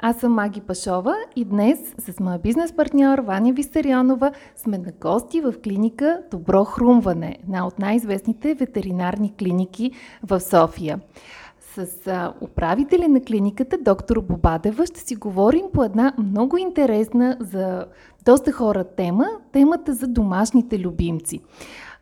аз съм Маги Пашова и днес с моя бизнес партньор Ваня Висарионова сме на гости в клиника Добро хрумване, една от най-известните ветеринарни клиники в София. С управителя на клиниката, доктор Бобадева, ще си говорим по една много интересна за доста хора тема, темата за домашните любимци.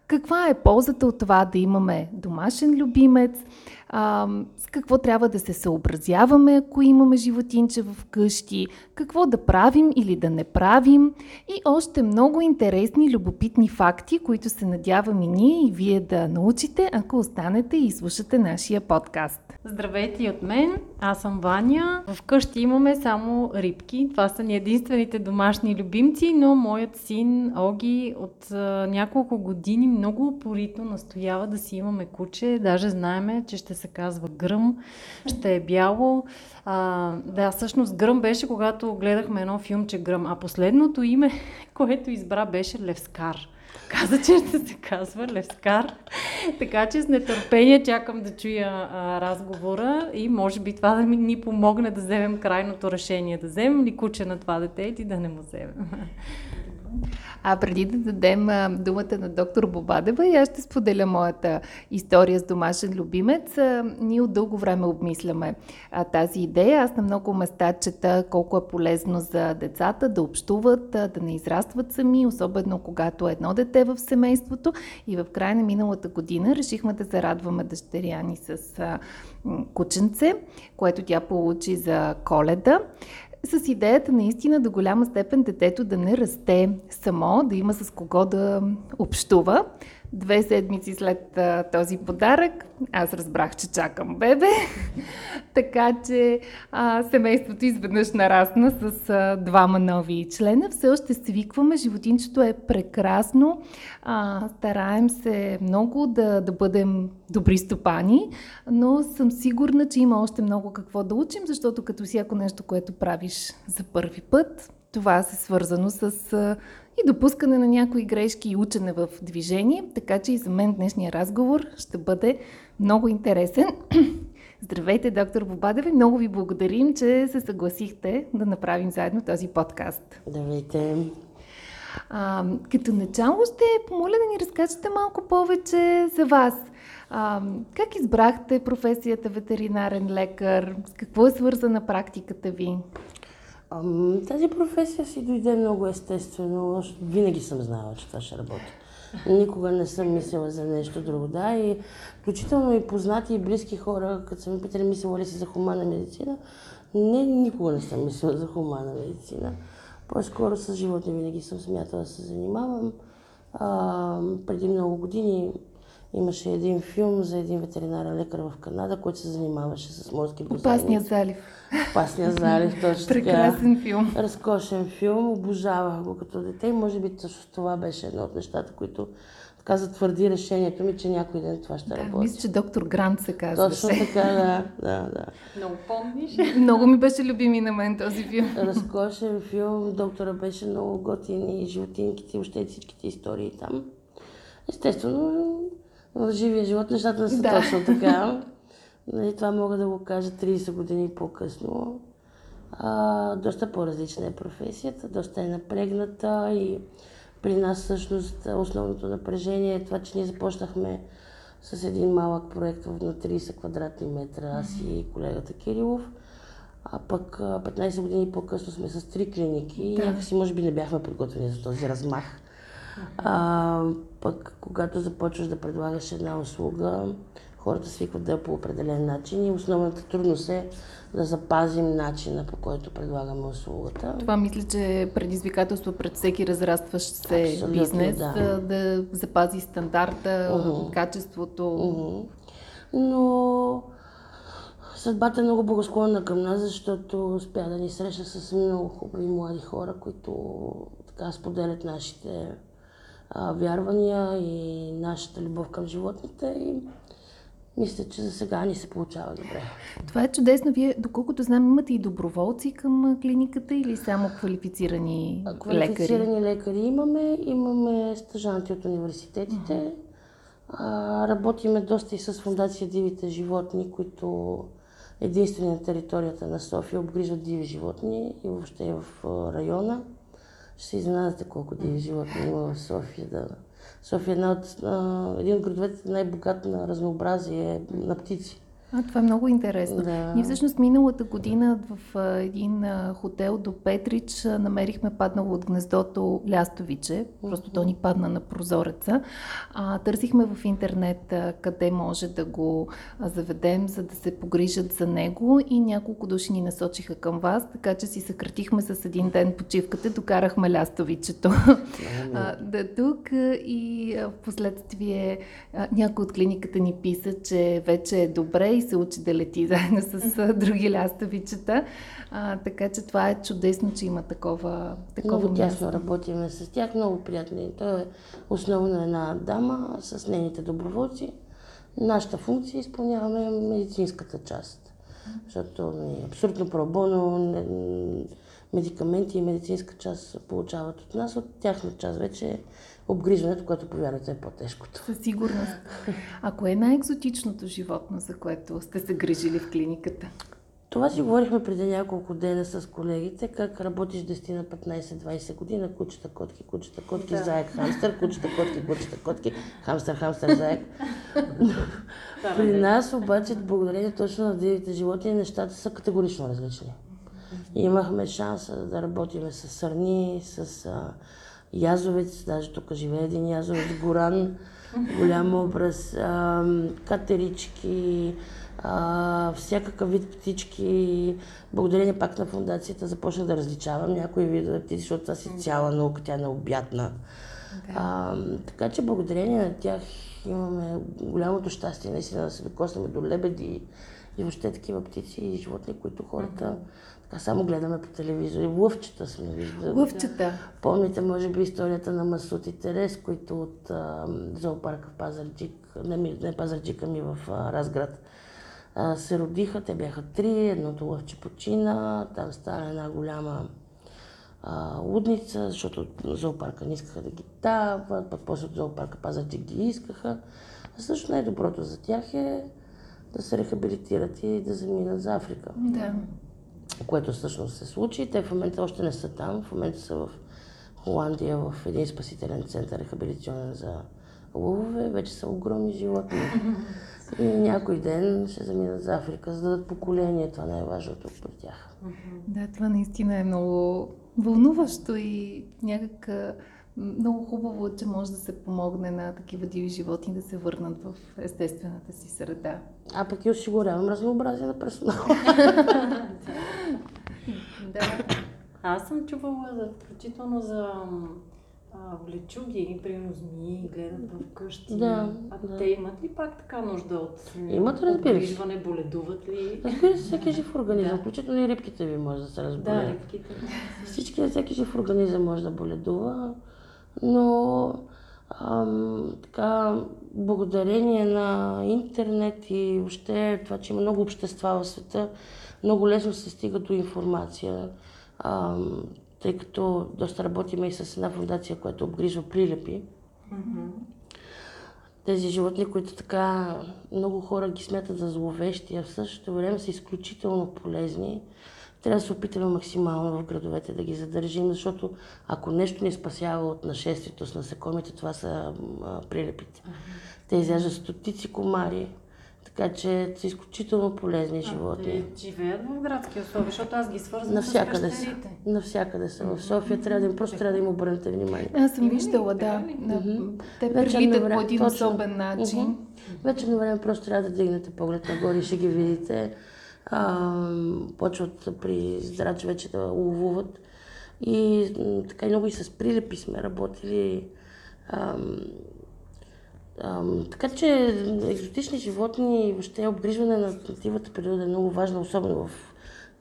Каква е ползата от това да имаме домашен любимец? А, с какво трябва да се съобразяваме, ако имаме животинче в къщи, какво да правим или да не правим и още много интересни, любопитни факти, които се надявам и ние и вие да научите, ако останете и слушате нашия подкаст. Здравейте от мен, аз съм Ваня. Вкъщи имаме само рибки. Това са ни единствените домашни любимци, но моят син Оги от а, няколко години много упорито настоява да си имаме куче. Даже знаеме, че ще се казва Гръм, ще е бяло. А, да, всъщност Гръм беше, когато гледахме едно филмче Гръм, а последното име, което избра, беше Левскар. Каза, че ще се казва Левскар. така че с нетърпение чакам да чуя а, разговора и може би това да ми ни помогне да вземем крайното решение. Да вземем ли куче на това дете или да не му вземем. А преди да дадем думата на доктор Бобадева, и аз ще споделя моята история с домашен любимец. Ние от дълго време обмисляме тази идея. Аз на много места чета колко е полезно за децата да общуват, да не израстват сами, особено когато е едно дете в семейството. И в края на миналата година решихме да зарадваме дъщеря ни с кученце, което тя получи за коледа с идеята наистина до голяма степен детето да не расте само, да има с кого да общува. Две седмици след а, този подарък. Аз разбрах, че чакам бебе, така че а, семейството изведнъж нарасна с а, двама нови члена. Все още свикваме, животинчето е прекрасно, а, стараем се много да, да бъдем добри стопани, но съм сигурна, че има още много какво да учим, защото като всяко нещо, което правиш за първи път, това се свързано с и допускане на някои грешки и учене в движение, така че и за мен днешния разговор ще бъде много интересен. Здравейте, доктор Бобадева. Много ви благодарим, че се съгласихте да направим заедно този подкаст. Здравейте. А, като начало ще помоля да ни разкажете малко повече за вас. А, как избрахте професията ветеринарен лекар? С какво е свързана практиката ви? Тази професия си дойде много естествено. Винаги съм знала, че това ще работи. Никога не съм мислила за нещо друго. Да, и включително и познати и близки хора, като са ми питали, мислила ли си за хуманна медицина, не, никога не съм мислила за хуманна медицина. По-скоро с животни винаги съм смятала да се занимавам. А, преди много години Имаше един филм за един ветеринарен лекар в Канада, който се занимаваше с морски бозайници. Опасния залив. Опасния залив, точно Прекрасен така. филм. Разкошен филм, обожавах го като дете и може би точно това беше едно от нещата, които така затвърди решението ми, че някой ден това ще да, работи. Мисля, че доктор Грант се казва. Точно така, да, да, да. Много помниш? много ми беше любими на мен този филм. Разкошен филм, доктора беше много готин и животинките, въобще всичките истории там. Естествено, в живия живот нещата не са да. точно така. Нали, това мога да го кажа 30 години по-късно. А, доста по-различна е професията, доста е напрегната и при нас всъщност основното напрежение е това, че ние започнахме с един малък проект на 30 квадратни метра, аз и колегата Кирилов. А пък 15 години по-късно сме с три клиники да. и някакси може би не бяхме подготвени за този размах. А, пък когато започваш да предлагаш една услуга, хората свикват да е по определен начин и основната трудност е да запазим начина по който предлагаме услугата. Това мисля, че е предизвикателство пред всеки разрастващ се Абсолютно, бизнес да. да, запази стандарта, uh-huh. качеството. Uh-huh. Но Съдбата е много благосклонна към нас, защото успя да ни среща с много хубави млади хора, които така споделят нашите а, вярвания и нашата любов към животните. И мисля, че за сега ни се получава добре. Това е чудесно. Вие, доколкото знам, имате и доброволци към клиниката или само квалифицирани, Квалифицирани лекари? лекари имаме, имаме стъжанти от университетите. А, работиме доста и с фундация Дивите животни, които единствени на територията на София обгрижват диви животни и въобще в района. Ще изненадате колко диви животни има в София. Да. София е една от, а, един от градовете най-богат на разнообразие на птици. А, това е много интересно. Да. Ние всъщност миналата година в един хотел до Петрич намерихме паднало от гнездото лястовиче. Просто то ни падна на прозореца. А, търсихме в интернет къде може да го заведем, за да се погрижат за него и няколко души ни насочиха към вас, така че си съкратихме с един ден почивката, докарахме лястовичето а, да тук и в последствие някой от клиниката ни писа, че вече е добре и се учи да лети заедно с други лястовичета. А, така че това е чудесно, че има такова, такова Много място. тясно работиме с тях, много приятни. Той е основно една дама с нейните доброволци. Нашата функция изпълняваме медицинската част. Защото е абсолютно пробоно, медикаменти и медицинска част получават от нас. От тяхна част вече е обгрижването, което повярвате е по-тежкото. Със сигурност. А кое е най-екзотичното животно, за което сте се грижили в клиниката? Това си говорихме преди няколко дена с колегите, как работиш 10 на 15-20 година, кучета, котки, кучета, котки, да. заек, хамстър, кучета, котки, кучета, котки, хамстър, хамстър, заек. При нас обаче, благодарение точно на дивите животни, нещата са категорично различни. Имахме шанса да работим с сърни, с язовец, даже тук живее един язовец, горан, голям образ, а, катерички, а, всякакъв вид птички. Благодарение пак на фундацията започнах да различавам някои видове птици, защото това си цяла наука, тя е необятна. А, така че благодарение на тях имаме голямото щастие наистина да се докоснем до лебеди и въобще такива птици и животни, които хората така само гледаме по телевизора. Лъвчета сме виждали. Лъвчета. Помните, може би, историята на Масут и Терес, които от а, зоопарка в Пазарджик, не, ми- не Пазарджик, ами в а, Разград, а, се родиха. Те бяха три, едното лъвче почина, там стана една голяма а, лудница, защото зоопарка не искаха да ги дават, пък после от зоопарка Пазарджик ги искаха. А също най-доброто за тях е да се рехабилитират и да заминат за Африка Да. Което всъщност се случи. Те в момента още не са там, в момента са в Холандия, в един спасителен център, рехабилитационен за лъвове. Вече са огромни животни. И някой ден ще заминат за Африка, за да дадат поколение. Това най-важното при тях. Да, това наистина е много вълнуващо и някак много хубаво, че може да се помогне на такива диви животни да се върнат в естествената си среда. А пък и осигурявам разнообразие на персонал. Да. Аз съм чувала за, включително за а, лечуги, примерно змии, гледат в къщи. Да, а да. те имат ли пак така нужда от Имат, разбира се. боледуват ли? Разбира се, всеки жив организъм, Да. включително и рибките ви може да се разболеят. Да, рибките. Всички, всеки жив организъм може да боледува, но ам, така, благодарение на интернет и въобще това, че има много общества в света, много лесно се стига до информация, ам, тъй като доста работиме и с една фундация, която обгрижва прилепи. Тези животни, които така много хора ги смятат за зловещи, а в същото време са изключително полезни. Трябва да се опитаме максимално в градовете да ги задържим, защото ако нещо ни спасява от нашествието с насекомите, това са а, прилепите. Те изяждат стотици комари, така че са изключително полезни животни. Те живеят в градски условия, защото аз ги свързвам Навсякъде с са. пещерите. Навсякъде са. В София трябва да им, просто трябва да им обърнете внимание. Аз съм виждала, да. Те прилитат по един особен начин. Вече на време просто трябва да дигнете поглед нагоре и ще ги видите. А, почват при здрач вече да ловуват. И така и много и с прилепи сме работили. А, Ам, така че екзотични животни и въобще обгрижване на дивата природа е много важно, особено в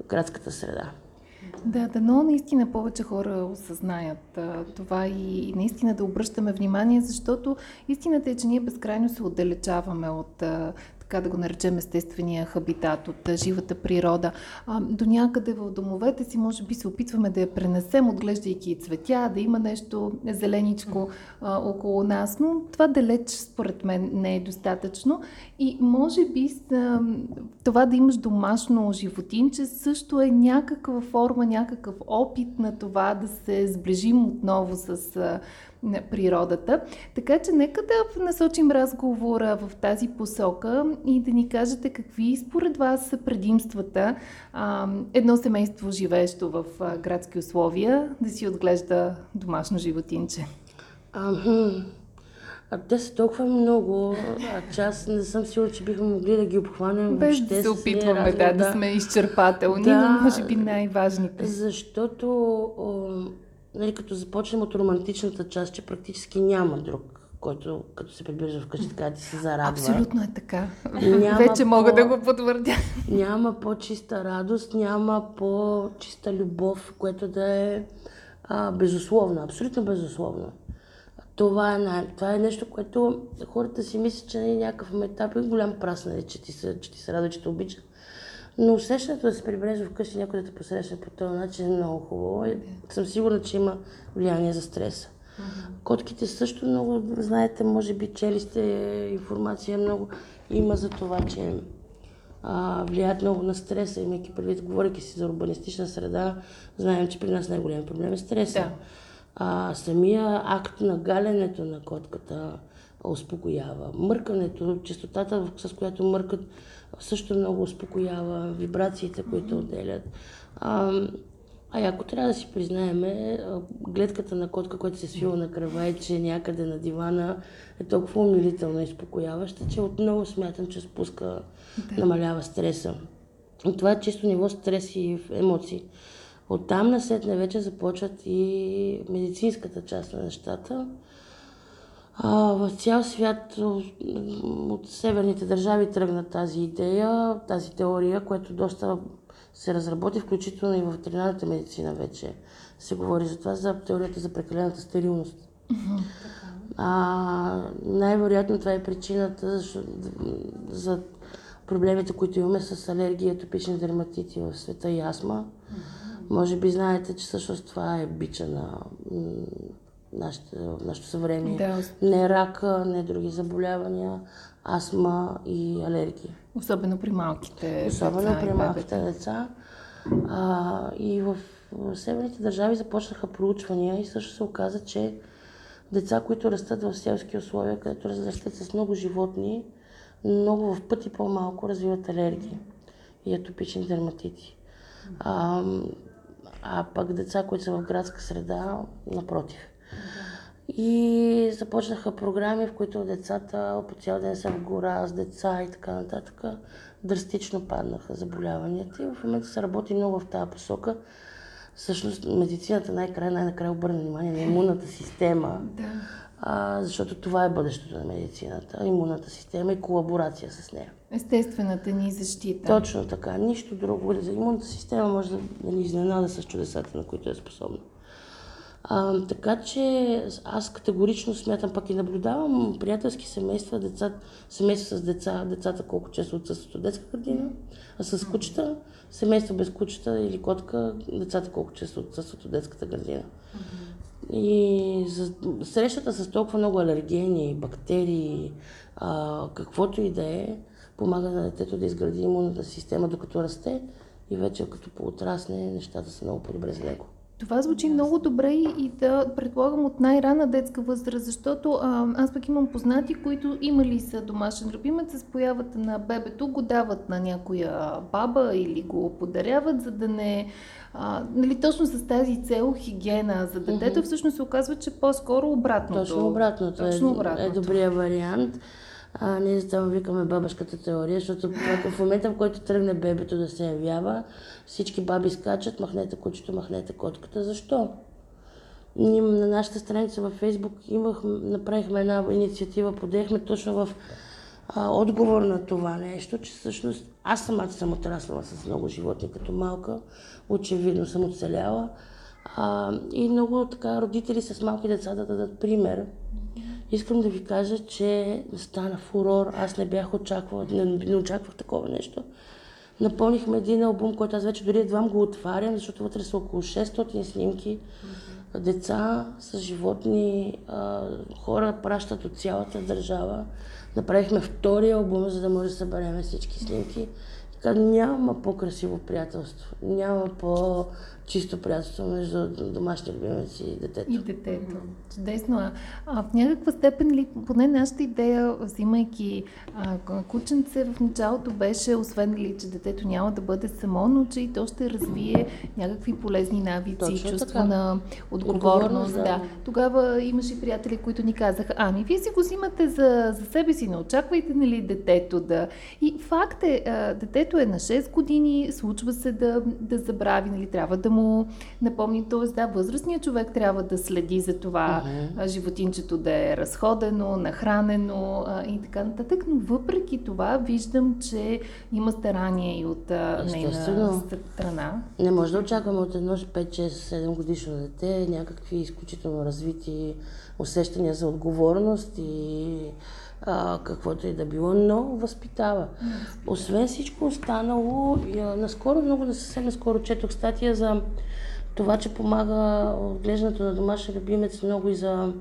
градската среда. Да, да, но наистина повече хора осъзнаят а, това и, и наистина да обръщаме внимание, защото истината е, че ние безкрайно се отдалечаваме от а, така да го наречем естествения хабитат, от живата природа. А, до някъде в домовете си може би се опитваме да я пренесем, отглеждайки цветя, да има нещо зеленичко а, около нас, но това далеч според мен не е достатъчно. И може би а, това да имаш домашно животинче също е някаква форма, някакъв опит на това да се сближим отново с на природата. Така че нека да насочим разговора в тази посока и да ни кажете какви според вас са предимствата а, едно семейство, живеещо в а, градски условия, да си отглежда домашно животинче. А те са толкова много, а че аз не съм сигурна, че бихме могли да ги обхванем Без да се опитваме да, да сме изчерпателни, да, но може би най-важните. Защото нали, като започнем от романтичната част, че практически няма друг, който като се приближа вкъщи, така ти се зарадва. Абсолютно е така. Няма Вече по... мога да го потвърдя. Няма по-чиста радост, няма по-чиста любов, което да е а, безусловна, абсолютно безусловна. Това е, най- това е нещо, което хората си мислят, че е някакъв етап и голям прас, нали, че ти се, че ти се радва, че те обича. Но усещането да се прибереш вкъщи някой да те посрещне по този начин е много хубаво. И съм сигурна, че има влияние за стреса. Котките също много, знаете, може би чели сте информация много. Има за това, че а, влияят много на стреса, имайки предвид, говоряки си за урбанистична среда, знаем, че при нас най-голям проблем е стреса. Да. А, самия акт на галенето на котката успокоява. Мъркането, частотата, с която мъркат, също много успокоява, вибрациите, които отделят. А, а ако трябва да си признаем, гледката на котка, която се свива на кръвайче някъде на дивана, е толкова умилителна и успокояваща, че отново смятам, че спуска, да. намалява стреса. И това е чисто ниво стрес и емоции. Оттам насетне вече започват и медицинската част на нещата. А, в цял свят от северните държави тръгна тази идея, тази теория, която доста се разработи, включително и в ветеринарната медицина вече се говори за това, за теорията за прекалената стерилност. А, най-вероятно това е причината за, за проблемите, които имаме с алергия, атопични дерматити в света и астма. Може би знаете, че всъщност това е бича на нашето, нашето съвремие. Да. Не рака, не други заболявания, астма и алергии. Особено при малките Особено деца. при малките деца. А, и в, в северните държави започнаха проучвания и също се оказа, че деца, които растат в селски условия, където растат с много животни, много в пъти по-малко развиват алергии и атопични дерматити. А, а пък деца, които са в градска среда, напротив. И започнаха програми, в които децата по цял ден са в гора с деца и така нататък. Драстично паднаха заболяванията и в момента се работи много в тази посока. Всъщност медицината най-край, най-накрая обърна внимание на имунната система. Да. А, защото това е бъдещето на медицината. Имунната система и колаборация с нея. Естествената ни защита. Точно така. Нищо друго. За имунната система може да ни изненада с чудесата, на които е способна. А, така че аз категорично смятам, пък и наблюдавам приятелски семейства, деца, семейства с деца, децата колко често отсъстват от детска градина, а с кучета, семейства без кучета или котка, децата колко често отсъстват от детската градина. И за, срещата с толкова много алергени, бактерии, а, каквото и да е, помага на детето да изгради имунната система докато расте и вече като поотрасне, нещата са много по-добре за него. Това звучи много добре и да предполагам от най-рана детска възраст, защото а, аз пък имам познати, които имали са домашен любимец, с появата на бебето го дават на някоя баба или го подаряват, за да не... А, нали, точно с тази цел хигиена за детето, mm-hmm. всъщност се оказва, че по-скоро обратното. Точно обратното, е Точно обратното. е, е добрия вариант. А, ние за това викаме бабашката теория, защото в момента, в който тръгне бебето да се явява, всички баби скачат, махнете кучето, махнете котката. Защо? ние на нашата страница във Фейсбук имах, направихме една инициатива, подехме точно в а, отговор на това нещо, че всъщност аз самата съм отраснала с много животни като малка, очевидно съм оцеляла. А, и много така родители с малки деца да дадат пример. Искам да ви кажа, че стана фурор. Аз не бях очаквала, не, не очаквах такова нещо. Напълнихме един албум, който аз вече дори едва го отварям, защото вътре са около 600 снимки. Деца с животни, а, хора пращат от цялата държава. Направихме втори албум, за да може да съберем всички снимки. Така няма по-красиво приятелство, няма по чисто приятелство между домашни любимец и детето. И детето. Чудесно. А, а в някаква степен ли, поне нашата идея, взимайки а, кученце в началото беше, освен ли, че детето няма да бъде само, но че и то ще развие някакви полезни навици, Точно чувство така. на отговорност. отговорност да. да. Тогава имаше приятели, които ни казаха, ами вие си го взимате за, за себе си, не очаквайте нали, детето да... И факт е, а, детето е на 6 години, случва се да, да забрави, нали, трябва да му напомни. Т.е. да, възрастният човек трябва да следи за това uh-huh. животинчето да е разходено, нахранено а, и така нататък. Но въпреки това виждам, че има старание и от нейна страна. Не може да очакваме от едно 5-6-7 годишно дете някакви изключително развити усещания за отговорност и а, каквото и да било, но възпитава. Освен всичко останало, наскоро, много да съвсем наскоро четох статия за това, че помага отглеждането на домашен любимец много и за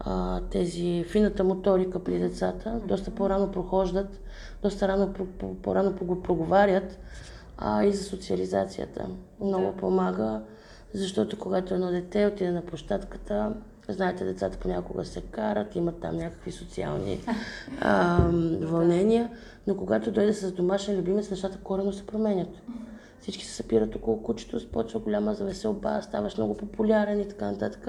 а, тези фината моторика при децата. Доста по-рано прохождат, доста рано, по-рано го проговарят а, и за социализацията. Много помага, защото когато едно дете отиде на площадката, Знаете, децата понякога се карат, имат там някакви социални а, вълнения, но когато дойде с домашен любимец, нещата корено се променят. Всички се събират около кучето, започва голяма завеселба, ставаш много популярен и така нататък.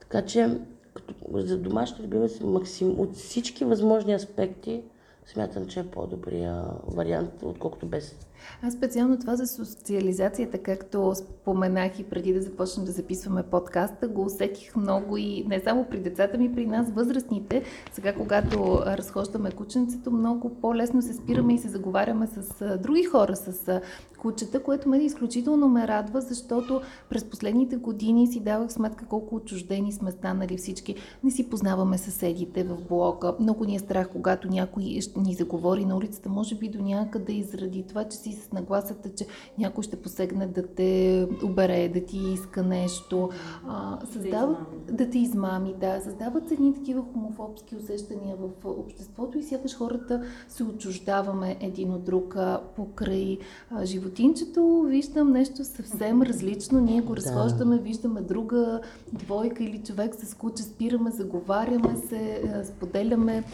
Така че като, за домашен любимец максим, от всички възможни аспекти смятам, че е по-добрия вариант, отколкото без. Аз специално това за социализацията, както споменах и преди да започнем да записваме подкаста, го усетих много и не само при децата ми, при нас, възрастните. Сега, когато разхождаме кученцето, много по-лесно се спираме и се заговаряме с други хора, с кучета, което мен изключително ме радва, защото през последните години си давах сметка колко отчуждени сме станали всички. Не си познаваме съседите в блока. Много ни е страх, когато някой ни заговори на улицата, може би до някъде и заради това, че си с нагласата, че някой ще посегне да те обере, да ти иска нещо. А, създава, да те измами, да. Създават се едни такива хомофобски усещания в обществото и сякаш хората се отчуждаваме един от друг покрай животинчето. Виждам нещо съвсем различно. Ние го разхождаме, виждаме друга двойка или човек с куче, спираме, заговаряме се, споделяме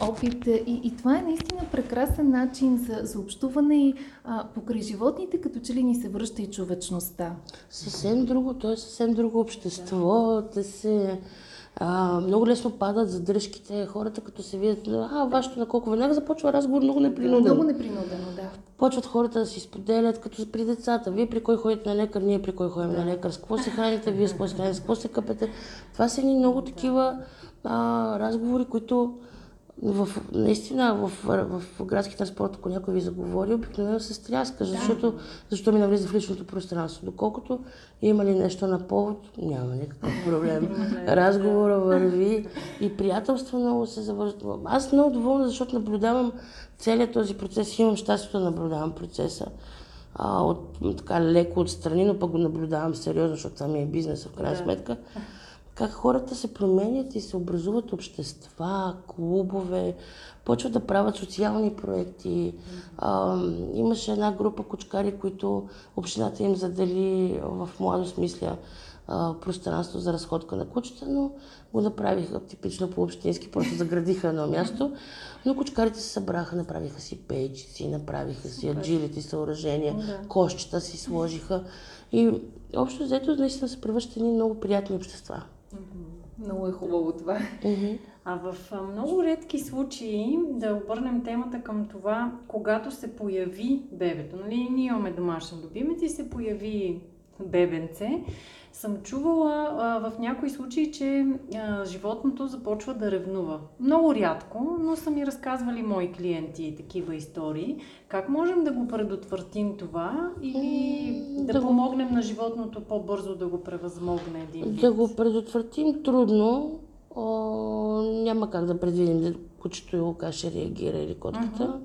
опит. И, и това е наистина прекрасен начин за, за общуване и а, покрай животните, като че ли ни се връща и човечността. Съвсем друго, то е съвсем друго общество. Те се а, много лесно падат задръжките. Хората, като се видят, а, вашето на колко веднага започва разговор много непринудено. Много непринудено, да. Почват хората да си споделят, като при децата. Вие при кой ходите на лекар, ние при кой ходим да. на лекар, с какво се храните, вие с какво се храните, с какво се къпете. Това са ни много такива а, разговори, които в, наистина в, в, в градски транспорт, ако някой ви заговори, обикновено се стряска, защото защо ми навлиза в личното пространство. Доколкото има ли нещо на повод, няма никакъв проблем. Разговора върви и приятелство много се завършва. Аз съм много доволна, защото наблюдавам целият този процес. Имам щастието да наблюдавам процеса а, от, така леко отстрани, но пък го наблюдавам сериозно, защото това ми е бизнес в крайна сметка как хората се променят и се образуват общества, клубове, почват да правят социални проекти. А, имаше една група кучкари, които общината им задели в младост, мисля, а, пространство за разходка на кучета, но го направиха типично по-общински, просто заградиха едно място. Но кучкарите се събраха, направиха си пейчици, направиха си аджилите съоръжения, да. кошчета си сложиха. И общо взето наистина се превръщат едни много приятни общества. Много е хубаво това. А в много редки случаи да обърнем темата към това, когато се появи бебето. Нали, ние имаме домашен любимец и се появи бебенце. Съм чувала а, в някои случаи, че а, животното започва да ревнува. Много рядко, но са ми разказвали мои клиенти такива истории. Как можем да го предотвратим това или да, да го- помогнем на животното по-бързо да го превъзмогне един вид? Да го предотвратим трудно. О, няма как да предвидим да кучето как ще реагира или котката.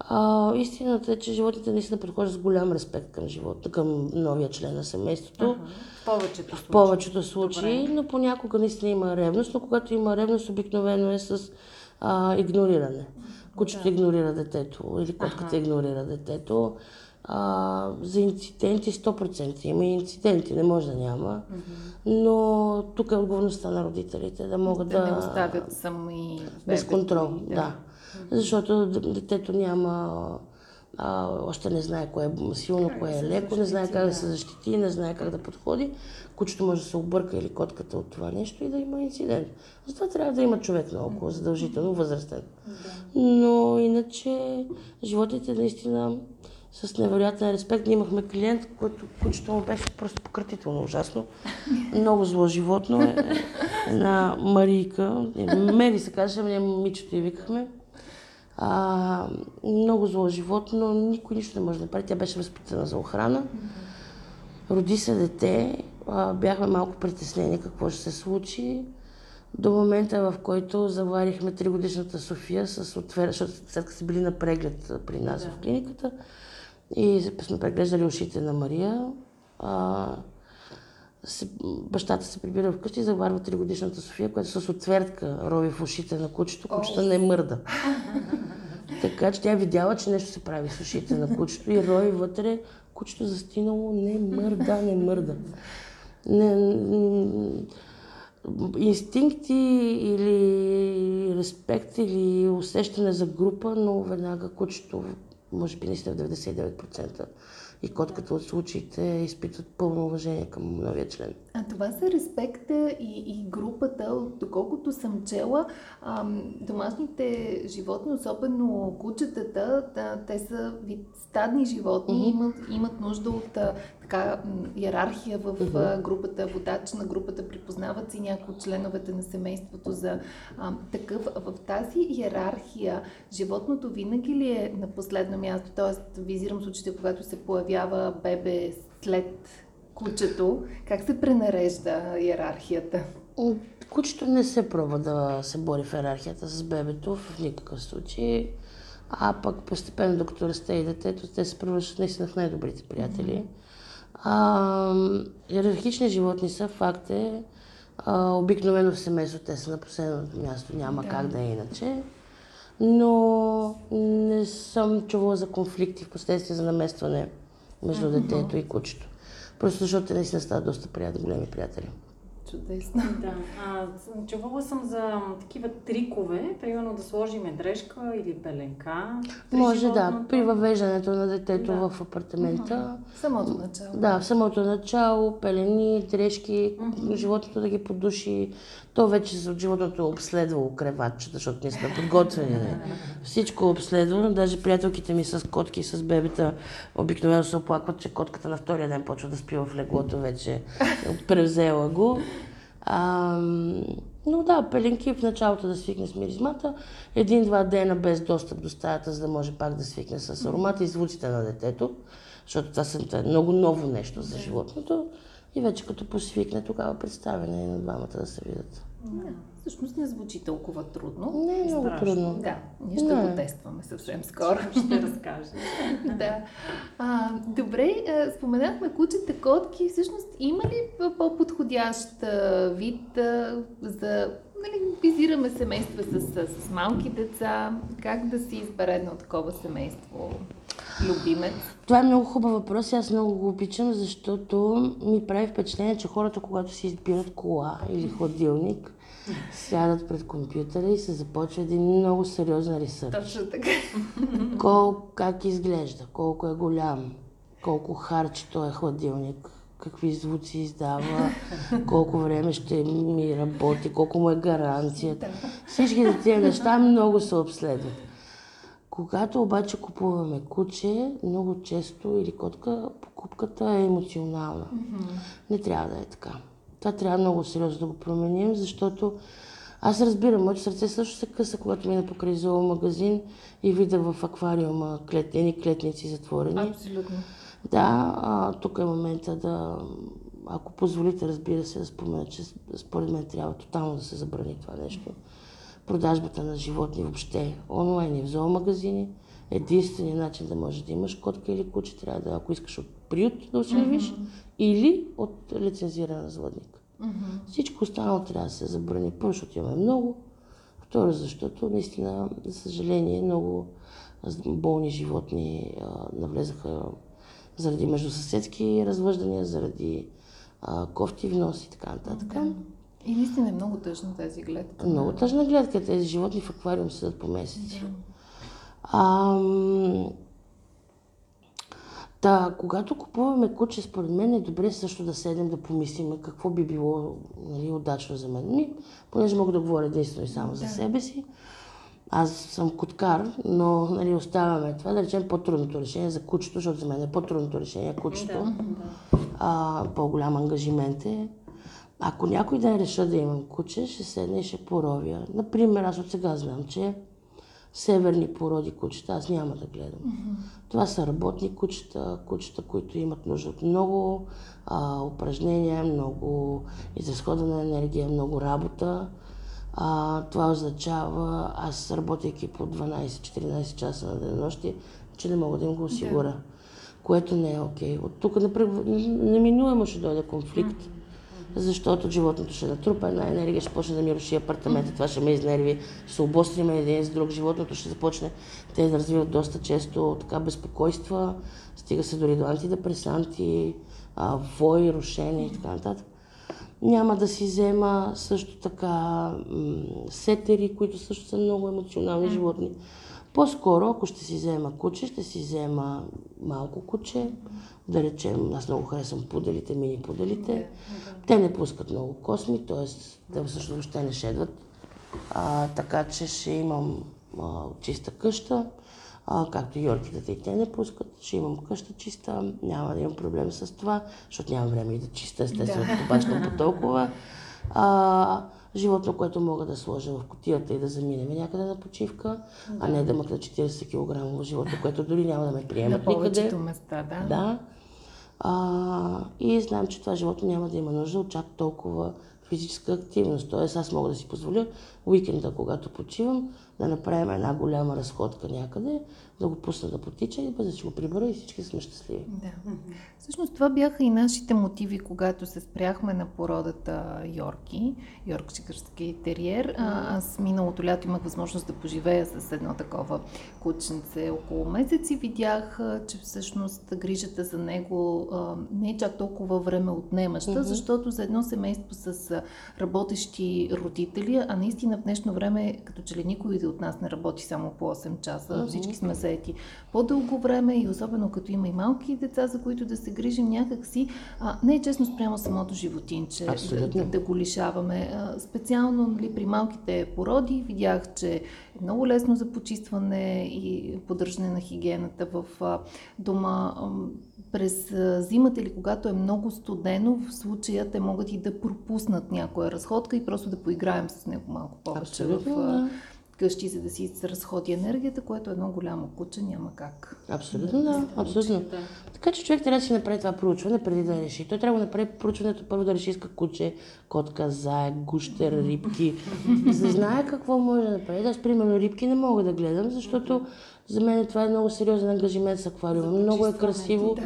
А, истината е, че животните наистина подхождат с голям респект към живота, към новия член на семейството. Аха, В повечето В повечето случаи, но понякога наистина има ревност, но когато има ревност, обикновено е с а, игнориране. Кучето игнорира детето или котката игнорира детето. А, за инциденти 100% има и инциденти, не може да няма. Но тук е отговорността на родителите да могат да... Да не оставят сами Без контрол, и да. Защото детето няма, а, още не знае кое е силно, кое е леко, не знае как да се защити, не знае как да подходи. Кучето може да се обърка или котката от това нещо и да има инцидент. Затова трябва да има човек наоколо, задължително възрастен. Но иначе животните наистина с невероятен респект. Ние имахме клиент, който кучето му беше просто пократително ужасно. Много зло животно е. Една Марийка, Мери се казваше, ние момичето и викахме. А, много зло животно, никой нищо не може да направи. Тя беше възпитана за охрана. Роди се дете, а, бяхме малко притеснени какво ще се случи. До момента, в който заварихме тригодишната София, с отвер... защото след като са били на преглед при нас в клиниката и сме преглеждали ушите на Мария, а, се, бащата се прибира вкъщи и заварва тригодишната София, която с отвертка рови в ушите на кучето, кучето не мърда. Така че тя е видяла, че нещо се прави с ушите на кучето и рои вътре, кучето застинало, не мърда, не мърда. Не, инстинкти или респект или усещане за група, но веднага кучето, може би наистина в 99% и котката от случаите изпитват пълно уважение към новия член. А това са респекта и, и групата, от- доколкото съм чела, ам, домашните животни, особено кучетата, да, те са вид стадни животни, Мгм. имат, имат нужда от а, така иерархия в а, групата, водач на групата, припознават си някои от членовете на семейството за ам, такъв. В тази иерархия животното винаги ли е на последно място? Тоест, визирам случаите, когато се появява бебе след кучето, как се пренарежда иерархията? Кучето не се пробва да се бори в иерархията с бебето в никакъв случай. А пък постепенно, докато расте и детето, те се превръщат наистина в най-добрите приятели. А, иерархични животни са, факт е, а, обикновено в семейство те са на последното място, няма Да. как да е иначе. Но не съм чувала за конфликти в последствие за наместване между детето и кучето. Просто защото те наистина стават доста приятели, големи приятели. Чудесно. Да. А, чувала съм за такива трикове, примерно да сложиме дрежка или пеленка. Може да, животното. при въвеждането на детето Да. в апартамента. В самото начало. Да, в самото начало, пелени, дрежки, животното да ги подуши. То вече за- животното е обследвало креватчета, защото ние сме подготвени. Не? Всичко е обследвано. Даже приятелките ми с котки и с бебета обикновено се оплакват, че котката на втория ден почва да спива в леглото вече. Превзела го. Ам, но да, пеленки в началото да свикне с миризмата, един-два дена без достъп до стаята, за да може пак да свикне с аромата и звуците на детето, защото това е много ново нещо за животното. И вече като посвикне, тогава представяне и на двамата да се видят. Да. Всъщност не звучи толкова трудно. Не е много Страшно. трудно. Да, ние ще Не. го тестваме съвсем скоро. Ще разкажа. да. А, добре, а, споменахме кучета, котки. Всъщност има ли по-подходящ а, вид а, за... Нали, визираме семейства с, с, с малки деца. Как да си избере едно такова семейство? Любимец. Това е много хубав въпрос и аз много го обичам, защото ми прави впечатление, че хората, когато си избират кола или хладилник, сядат пред компютъра и се започва един много сериозен ресърч. Точно така. Кол, как изглежда, колко е голям, колко харчи той е хладилник, какви звуци издава, колко време ще ми работи, колко му е гаранцията. Всички тези неща много се обследват. Когато обаче купуваме куче, много често или котка, покупката е емоционална. Mm-hmm. Не трябва да е така. Това трябва много сериозно да го променим, защото аз разбирам, моето сърце също се къса, когато мина покрай зоомагазин и видя в аквариума клетени клетници затворени. Абсолютно. Да, а, тук е момента да, ако позволите, разбира се, да спомена, че според мен трябва тотално да се забрани това нещо. Продажбата на животни въобще онлайн и в зоомагазини. Единственият начин да можеш да имаш котка или куче трябва да, ако искаш от приют да осигуриш, mm-hmm. или от лицензиран разводник. Mm-hmm. Всичко останало трябва да се забрани. Първо, защото имаме много. Второ, защото наистина, за съжаление, много болни животни а, навлезаха заради междусъседски развъждания, заради а, кофти внос и така нататък. Да. И наистина е много тъжна тази гледка. Много тъжна гледка. Тези животни в аквариум седат по месеци. Да. А, Та, когато купуваме куче, според мен е добре също да седнем да помислим какво би било нали, удачно за мен. Ми, понеже мога да говоря единствено и само да. за себе си. Аз съм коткар, но нали, оставяме това, да речем по-трудното решение за кучето, защото за мен е по-трудното решение кучето. Да, да. А, по-голям ангажимент е. Ако някой ден реша да имам куче, ще седне и ще поровя. Например, аз от сега знам, че северни породи кучета, аз няма да гледам. Mm-hmm. Това са работни кучета, кучета, които имат нужда от много а, упражнения, много изразходена енергия, много работа. А, това означава, аз работейки по 12-14 часа на денонощи, че не мога да им го осигуря. Yeah. Което не е окей. Okay. От тук неминуемо ще дойде конфликт. Mm-hmm защото животното ще натрупа една енергия, ще почне да ми руши апартамента, това ще ме изнерви, ще се обостриме един с друг, животното ще започне, те да развиват доста често така безпокойства, стига се дори до антидепресанти, а, вой, рушение и така нататък. Няма да си взема също така сетери, които също са много емоционални животни. По-скоро, ако ще си взема куче, ще си взема малко куче, да речем, аз много харесвам пуделите, мини пуделите. Да. Те не пускат много косми, т.е. те всъщност въобще не шедват. А, така че ще имам а, чиста къща, а, както и оркидата и те не пускат. Ще имам къща чиста, няма да имам проблем с това, защото нямам време и да чиста, естествено, да. бачкам по толкова. А, животно, което мога да сложа в котията и да заминем някъде на почивка, да. а не да мъкна 40 кг животно, което дори няма да ме приемат на никъде. места, да. Да. А, и знам, че това животно няма да има нужда от чак толкова физическа активност. Тоест аз мога да си позволя уикенда, когато почивам, да направим една голяма разходка някъде, да го пусна да потича и да си го прибера и всички сме щастливи. Да. Всъщност това бяха и нашите мотиви, когато се спряхме на породата Йорки, Йоркшикърски териер. Аз миналото лято имах възможност да поживея с едно такова кученце около месец и видях, че всъщност грижата за него не е чак толкова време отнемаща, mm-hmm. защото за едно семейство с работещи родители, а наистина в днешно време, като че ли никой от нас не работи само по 8 часа, mm-hmm. всички сме заети по-дълго време и особено като има и малки деца, за които да се грижим някакси, а, не е честно спрямо самото животинче да, да го лишаваме. А, специално нали, при малките породи видях, че е много лесно за почистване и поддържане на хигиената в а, дома. А, през зимата или когато е много студено, в случая те могат и да пропуснат някоя разходка и просто да поиграем с него малко повече Абсолютно, в къщи, за да си разходи енергията, което едно голямо куче, няма как. Абсолютно, да, абсолютно. Да. Така че човек трябва да си направи това проучване преди да реши. Той трябва да направи проучването първо да реши иска куче, котка, заек, гущер, рибки, за да знае какво може да направи. Аз, примерно, рибки не мога да гледам, защото за мен това е много сериозен ангажимент с аквариума. Много е красиво, да.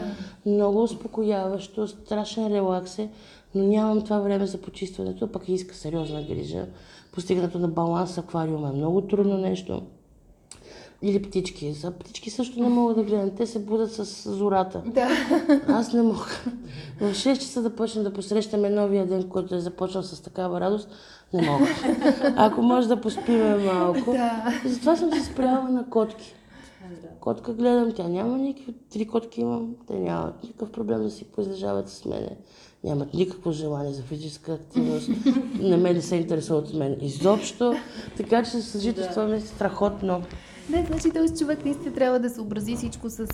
много успокояващо, страшен релакс е, но нямам това време за почистването, пък иска сериозна грижа постигането на баланс аквариума е много трудно нещо. Или птички. За птички също не мога да гледам. Те се будат с зората. Да. Аз не мога. В 6 часа да почнем да посрещаме новия ден, който е започнал с такава радост, не мога. Ако може да поспиме малко. Да. Затова съм се спряла на котки. Котка гледам, тя няма никакви, три котки имам, те нямат никакъв проблем да си поизлежават с мене нямат никакво желание за физическа активност, не ме да се интересуват от мен изобщо, така че съжителстваме да. страхотно. Не, значи този човек наистина трябва да съобрази всичко с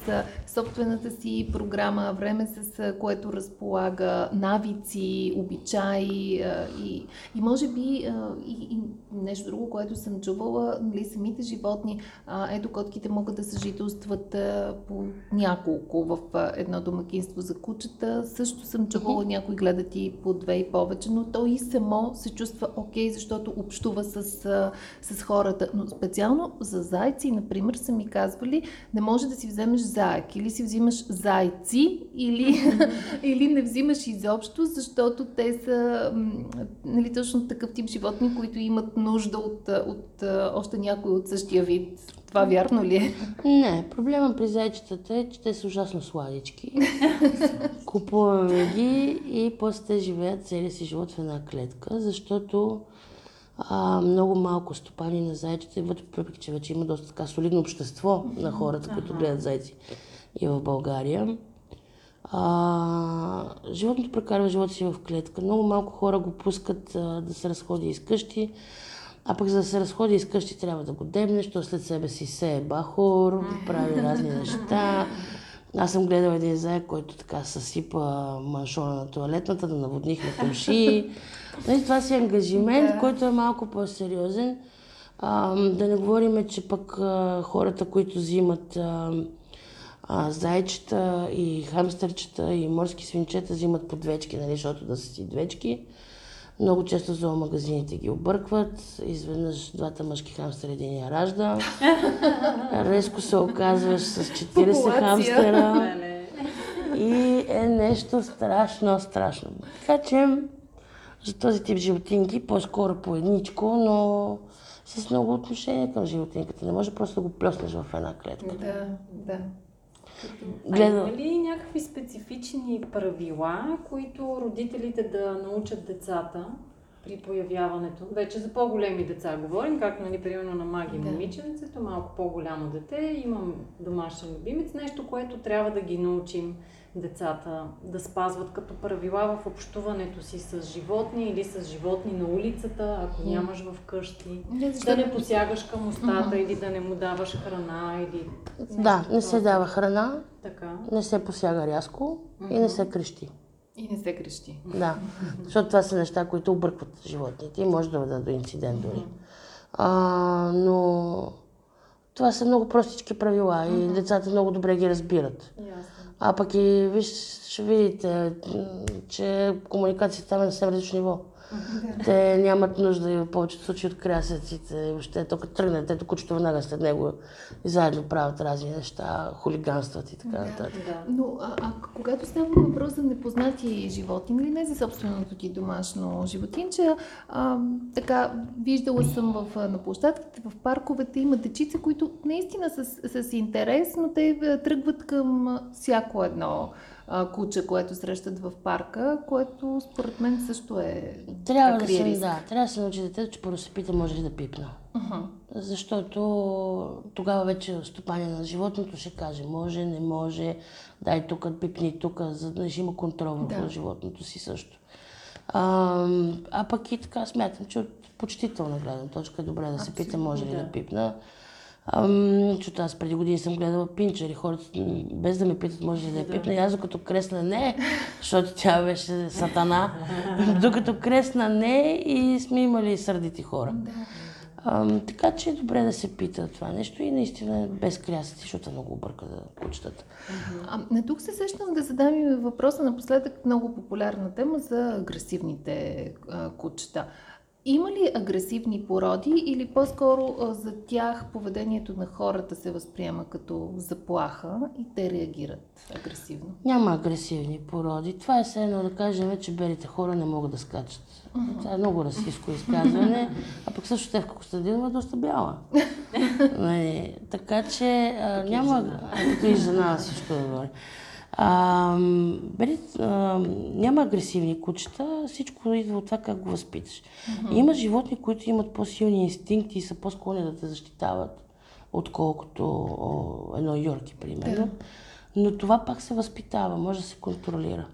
собствената си програма, време с което разполага, навици, обичаи и, и може би и, и нещо друго, което съм чувала, нали, самите животни, ето котките могат да съжителстват по няколко в едно домакинство за кучета. Също съм чувала, mm-hmm. някои гледат и по две и повече, но то и само се чувства окей, okay, защото общува с, с хората. Но специално за зайци, например, са ми казвали, не може да си вземеш заек. Или си взимаш зайци, или, или не взимаш изобщо, защото те са нали, точно такъв тип животни, които имат нужда от, от, от още някой от същия вид. Това вярно ли е? Не, проблема при зайчетата е, че те са ужасно сладички. Купуваме ги и после те живеят целия си живот в една клетка, защото а, много малко стопани на зайчета, въпреки че вече има доста така солидно общество на хората, които гледат зайци и в България. А, животното прекарва живота си в клетка. Много малко хора го пускат а, да се разходи из къщи. А пък за да се разходи из къщи трябва да го дебнеш, то след себе си сее бахор, прави разни неща. Аз съм гледала един заек, който така съсипа маншона на туалетната, да наводнихме тъмши. Нали, това си ангажимент, да. който е малко по-сериозен. А, да не говорим, че пък а, хората, които взимат а, а, зайчета и хамстърчета и морски свинчета, взимат по двечки, нали, защото да са си двечки. Много често зоомагазините ги объркват. Изведнъж двата мъжки хамстера един я ражда. Резко се оказваш с 40 Популация. хамстера. И е нещо страшно, страшно. Така че за този тип животинки по-скоро по едничко, но с много отношение към животинката. Не може просто да го плеснеш в една клетка. Да, да. Гледа... А има ли някакви специфични правила, които родителите да научат децата при появяването? Вече за по-големи деца говорим, както нали, примерно на маги да. момиченцето, малко по-голямо дете, имам домашен любимец, нещо, което трябва да ги научим децата да спазват като правила в общуването си с животни или с животни на улицата, ако нямаш в къщи. Не, да не посягаш към устата uh-huh. или да не му даваш храна или... Да, не се дава храна, така. не се посяга рязко uh-huh. и не се крещи. И не се крещи. Да, защото това са неща, които объркват животните и може да доведат до инцидент дори. А, но това са много простички правила и децата много добре ги разбират. Ясно. А пък и виж, ще видите, че комуникацията там е на съвсем различно ниво. Те нямат нужда и в повечето случаи от крясъците. Въобще, то като тръгне, те кучето веднага след него и заедно правят разни неща, хулиганстват и така нататък. Да, да. Но а, а, когато става въпрос за непознати животни, или не за собственото ти домашно животинче, а, така, виждала съм в, на площадките, в парковете, има дечица, които наистина са с, с интерес, но те тръгват към всяко едно а, куче, което срещат в парка, което според мен също е Трябва да се, да, трябва да се научи детето, че първо се пита може ли да пипна. Uh-huh. Защото тогава вече стопаня на животното ще каже може, не може, дай тук, пипни тук, за да има контрол върху да. животното си също. А, а пък и така смятам, че от почтителна гледна точка е добре да се Абсолютно, пита може ли да, да пипна. Ам, защото аз преди години съм гледала пинчери, хората без да ме питат може ли да я пипна. И аз докато кресна не, защото тя беше сатана, докато кресна не и сме имали сърдити хора. Ам, така че е добре да се пита това нещо и наистина без крясъци, защото много обърка да кучетата. А, на тук се сещам да задам и въпроса напоследък много популярна тема за агресивните а, кучета. Има ли агресивни породи или по-скоро за тях поведението на хората се възприема като заплаха и те реагират агресивно? Няма агресивни породи. Това е все едно да кажем, че белите хора не могат да скачат. Uh-huh. Това е много расистско изказване, а пък също Тевка Костадинова е доста бяла. Нали, така че а, няма... Като и жена всичко да говори. А, бери, а, няма агресивни кучета, всичко идва от това как го възпиташ. Mm-hmm. Има животни, които имат по-силни инстинкти и са по-склонни да те защитават, отколкото о, едно йорки, примерно. Yeah. Но това пак се възпитава, може да се контролира.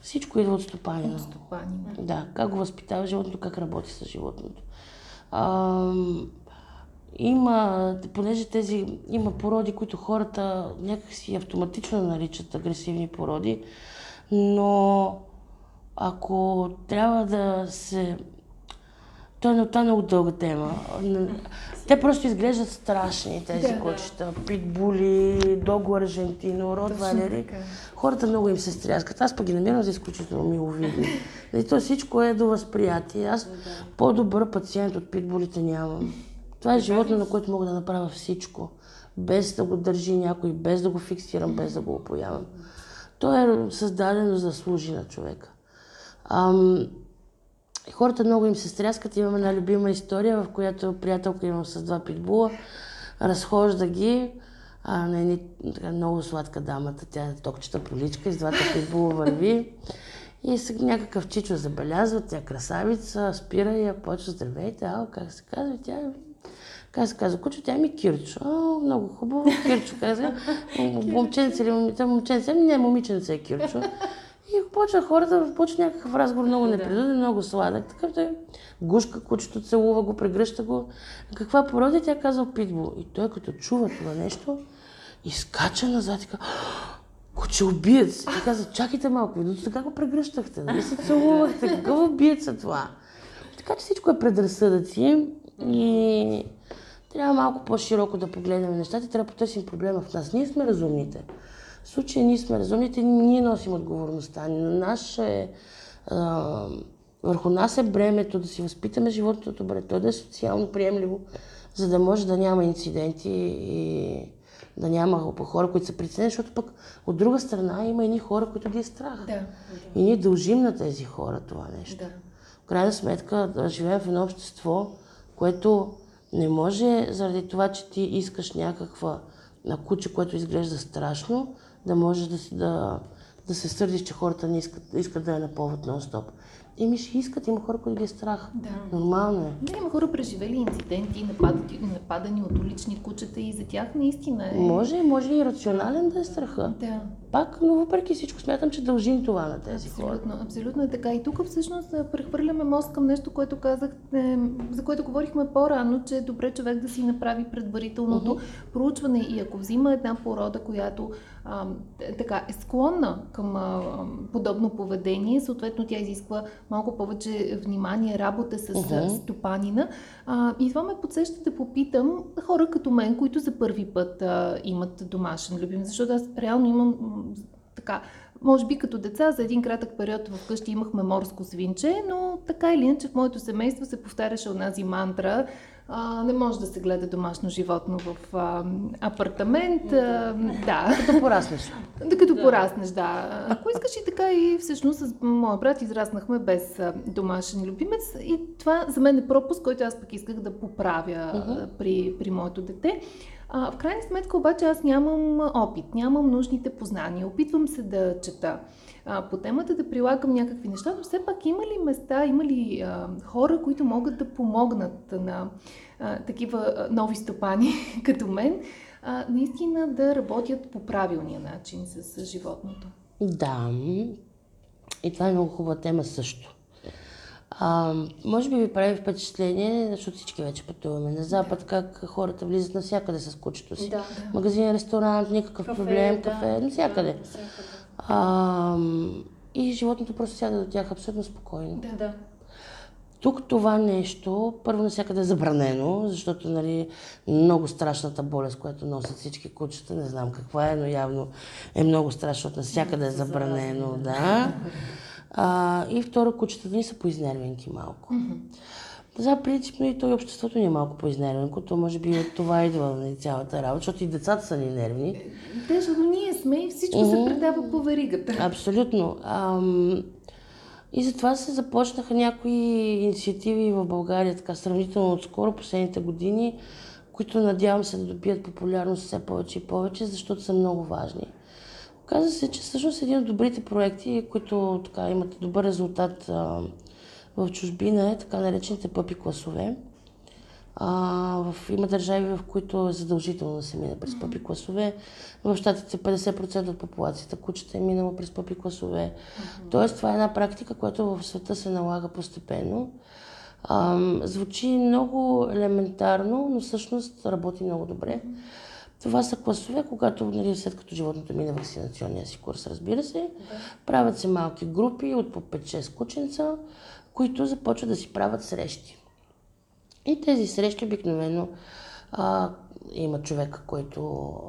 Всичко идва от стопанина. От стопанина. Да, как го възпитава животното, как работи с животното. А, има, понеже тези, има породи, които хората някакси автоматично наричат агресивни породи, но ако трябва да се той е, това е много дълга тема. Те просто изглеждат страшни, тези да, кучета. Питбули, Дого Аржентино, Ротвалери. Хората много им се стряскат. Аз пък ги намирам за изключително миловидни. И то всичко е до възприятие. Аз по-добър пациент от питбулите нямам. Това е животно, на което мога да направя всичко. Без да го държи някой, без да го фиксирам, без да го опоявам. То е създадено за служи на човека. Ам, хората много им се стряскат. Имам една любима история, в която приятелка имам с два питбула, разхожда ги, а на едни, така, много сладка дамата, тя е токчета поличка, и с двата питбула върви. И някакъв чичо забелязва, тя красавица, спира я почва, здравейте, ало, как се казва, тя е как се казва, кучо, тя ми Кирчо. О, много хубаво, Кирчо каза. Момченце или момиче, момченце, не, момиченце е Кирчо. И почва хората, почва някакъв разговор много непредуден, много сладък. Такъв той гушка кучето, целува го, прегръща го. Каква порода? Тя казва питбул. И той като чува това нещо, изкача назад и казва, куче убиец. И каза, чакайте малко, до сега го прегръщахте, нали се целувахте, какъв убиец е това? Така че всичко е предразсъдъци и трябва малко по-широко да погледнем нещата, трябва да потърсим проблема в нас. Ние сме разумните. В случая ние сме разумните, ние носим отговорността. На наш е, а, върху нас е бремето да си възпитаме животното добре, то да е социално приемливо, за да може да няма инциденти и да няма хора, които са притеснени, защото пък от друга страна има едни хора, които ги е страх. Да, да. И ние дължим на тези хора това нещо. Да. В крайна сметка да живеем в едно общество, което не може заради това, че ти искаш някаква на куче, което изглежда страшно, да можеш да, да, да се сърдиш, че хората не искат, искат да я напълват нон-стоп. Еми ще искат, има хора, които ги е страх. Да. Нормално е. Да, има хора преживели инциденти, нападани, нападани от улични кучета и за тях наистина е... Може, може и рационален да е страха. Да. Пак, но въпреки всичко смятам, че дължим това на тези абсолютно, хора. Абсолютно е така. И тук всъщност прехвърляме мост към нещо, което казах, е, за което говорихме по-рано, че е добре човек да си направи предварителното uh-huh. проучване и ако взима една порода, която а, така, е склонна към а, подобно поведение, съответно тя изисква малко повече внимание, работа с uh-huh. стопанина. А, и това ме подсеща да попитам хора като мен, които за първи път а, имат домашен любим, защото аз реално имам така, може би като деца за един кратък период вкъщи имахме морско свинче, но така или иначе в моето семейство се повтаряше онази мантра а, не може да се гледа домашно животно в а, апартамент. А, да. Като пораснеш. Да, като да. пораснеш, да. Ако искаш и така и всъщност с моя брат израснахме без домашен любимец и това за мен е пропуск, който аз пък исках да поправя uh-huh. при, при моето дете. А, в крайна сметка обаче аз нямам опит, нямам нужните познания, опитвам се да чета а, по темата да прилагам някакви неща, но все пак има ли места, има ли а, хора, които могат да помогнат на а, такива нови стопани като мен, а, наистина да работят по правилния начин с, с животното? Да, и това е много хубава тема също. А, може би ви прави впечатление, защото всички вече пътуваме на Запад, да. как хората влизат навсякъде с кучето си. Да, да. Магазин, ресторант, никакъв кафе, проблем, да, кафе, навсякъде. Да, а, и животното просто сяда до тях абсолютно спокойно. Да, да. Тук това нещо, първо навсякъде е забранено, защото нали, много страшната болест, която носят всички кучета, не знам каква е, но явно е много страшно, защото навсякъде е забранено, да. А, и второ, кучетата ни са поизнервенки малко. За принципно и той обществото ни е малко по-изнервено, то може би от това идва на нали, цялата работа, защото и децата са ни нервни. Те, защото ние сме и всичко mm-hmm. се предава по веригата. Абсолютно. Ам... И затова се започнаха някои инициативи в България, така сравнително отскоро, последните години, които надявам се да добият популярност все повече и повече, защото са много важни. Каза се, че всъщност един от добрите проекти, които така, имат добър резултат в чужбина е така наречените пъпи класове. А, в, има държави, в които е задължително да се мине през пъпи класове. В щатите 50% от популацията кучета е минала през пъпи класове. Mm-hmm. Тоест, това е една практика, която в света се налага постепенно. Ам, звучи много елементарно, но всъщност работи много добре. Това са класове, когато, нали, след като животното мине вакцинационния си курс, разбира се, правят се малки групи от по 5-6 кученца, които започват да си правят срещи. И тези срещи обикновено а, има човек, който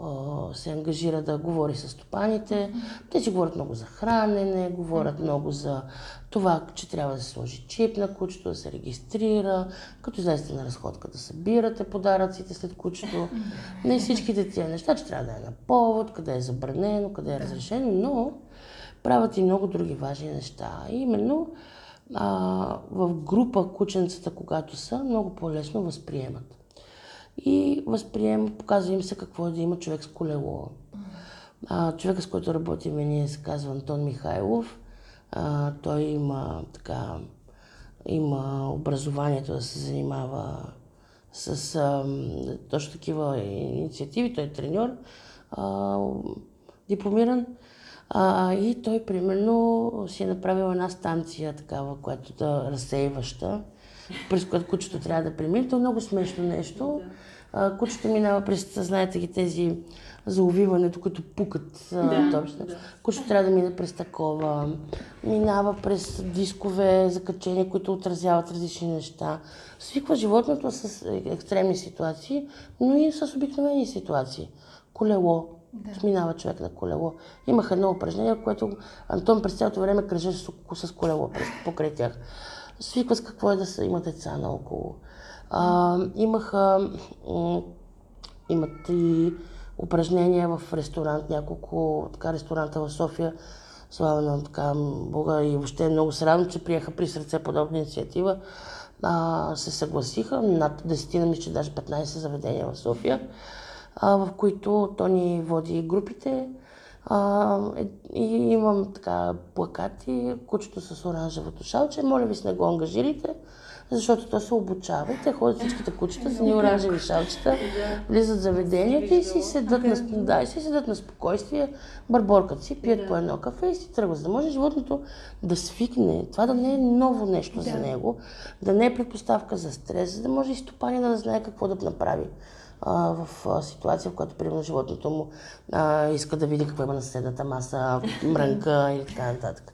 а, се ангажира да говори с стопаните. Те си говорят много за хранене, говорят много за това, че трябва да се сложи чип на кучето, да се регистрира, като излезете на разходка да събирате подаръците след кучето. Не всичките тия неща, че трябва да е на повод, къде е забранено, къде е разрешено, но правят и много други важни неща. И именно а, в група кученцата, когато са, много по-лесно възприемат. И възприема, показва им се какво е да има човек с колело. А, човека, с който работим, ние се казва Антон Михайлов. А, той има така, има образованието да се занимава с а, точно такива инициативи. Той е треньор, а, дипломиран. А, и той, примерно, си е направил една станция, такава, която да разсейваща, през която кучето трябва да премине. Това е много смешно нещо. А, кучето минава през, знаете ги, тези за увиването, които пукат да. Да. Кучето трябва да мине през такова. Минава през дискове закачения, които отразяват различни неща. Свиква животното с екстремни ситуации, но и с обикновени ситуации. Колело, да. Сминава човек на колело. Имах едно упражнение, което Антон през цялото време кръжеше с, с колело покрай тях. Свиква с какво е да са, има деца наоколо. А, имаха, имат и упражнения в ресторант, няколко така, ресторанта в София. Слава на така Бога и въобще много се че приеха при сърце подобна инициатива. А, се съгласиха, над 10 мисля, даже 15 заведения в София а, в които то ни води групите. А, е, и имам така плакати, кучето с оранжевото шалче. Моля ви се, не го ангажирайте, защото то се обучава. Те ходят всичките кучета с ни оранжеви шалчета, влизат в заведенията и си седат на, да, и си седат на спокойствие, бърборкат си, пият по едно кафе и си тръгват. За да може животното да свикне, това да не е ново нещо за него, да не е предпоставка за стрес, за да може и стопанина да знае какво да направи а, в а, ситуация, в която примерно животното му а, иска да види какво има на съседната маса, мрънка или така нататък.